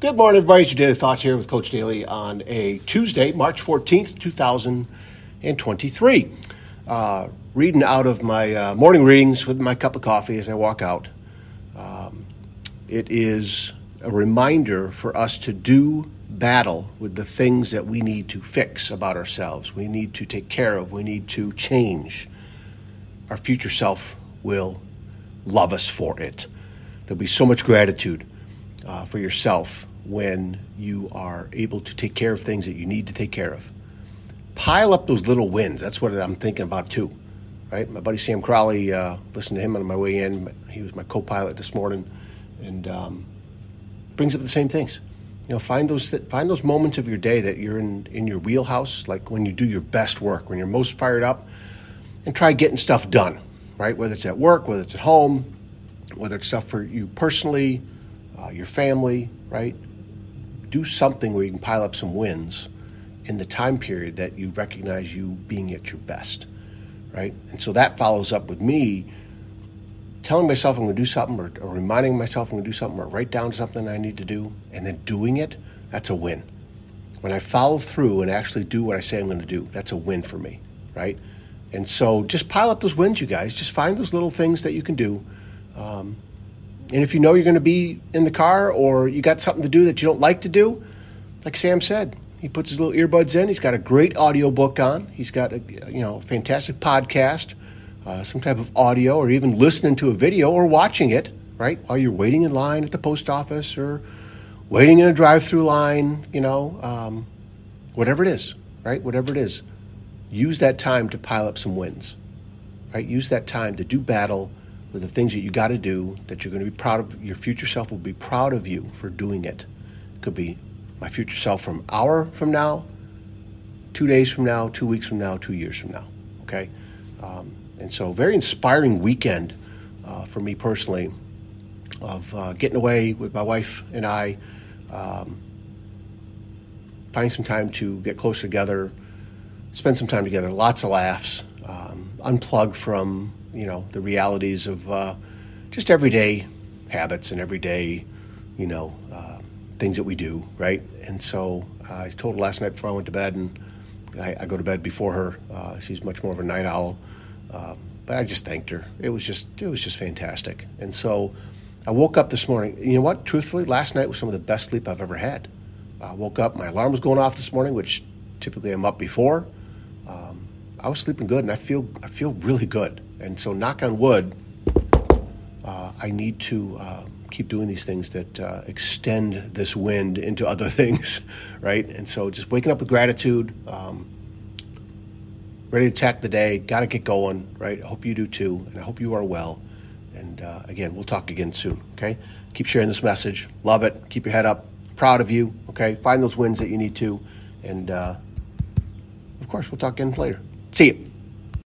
Good morning, everybody. It's your Daily Thoughts here with Coach Daly on a Tuesday, March 14th, 2023. Uh, reading out of my uh, morning readings with my cup of coffee as I walk out. Um, it is a reminder for us to do battle with the things that we need to fix about ourselves, we need to take care of, we need to change. Our future self will love us for it. There'll be so much gratitude uh, for yourself when you are able to take care of things that you need to take care of. Pile up those little wins. That's what I'm thinking about too, right? My buddy Sam Crowley, uh, listened to him on my way in. He was my co-pilot this morning, and um, brings up the same things. You know, find those find those moments of your day that you're in in your wheelhouse, like when you do your best work, when you're most fired up, and try getting stuff done, right? Whether it's at work, whether it's at home, whether it's stuff for you personally, uh, your family, right? Do something where you can pile up some wins in the time period that you recognize you being at your best, right? And so that follows up with me telling myself I'm going to do something or, or reminding myself I'm going to do something or write down something I need to do and then doing it, that's a win. When I follow through and actually do what I say I'm going to do, that's a win for me, right? And so just pile up those wins, you guys. Just find those little things that you can do. Um, and if you know you're going to be in the car or you got something to do that you don't like to do, like Sam said, he puts his little earbuds in. He's got a great audio book on. He's got a you know fantastic podcast uh, some type of audio or even listening to a video or watching it, right, while you're waiting in line at the post office or waiting in a drive through line, you know, um, whatever it is, right, whatever it is, use that time to pile up some wins, right? Use that time to do battle with the things that you got to do that you're going to be proud of. Your future self will be proud of you for doing it. Could be my future self from hour from now, two days from now, two weeks from now, two years from now. Okay, um, and so, very inspiring weekend uh, for me personally of uh, getting away with my wife and I, um, finding some time to get closer together, spend some time together, lots of laughs, um, unplug from you know the realities of uh, just everyday habits and everyday you know uh, things that we do, right? And so uh, I told her last night before I went to bed, and I, I go to bed before her. Uh, she's much more of a night owl. Um, but I just thanked her. It was just it was just fantastic. And so I woke up this morning. You know what? Truthfully, last night was some of the best sleep I've ever had. I woke up, my alarm was going off this morning, which typically I'm up before. Um, I was sleeping good, and I feel I feel really good. And so, knock on wood, uh, I need to uh, keep doing these things that uh, extend this wind into other things, right? And so, just waking up with gratitude. Um, ready to attack the day. Got to get going, right? I hope you do too, and I hope you are well. And uh, again, we'll talk again soon, okay? Keep sharing this message. Love it. Keep your head up. Proud of you, okay? Find those wins that you need to. And uh, of course, we'll talk again later. See you.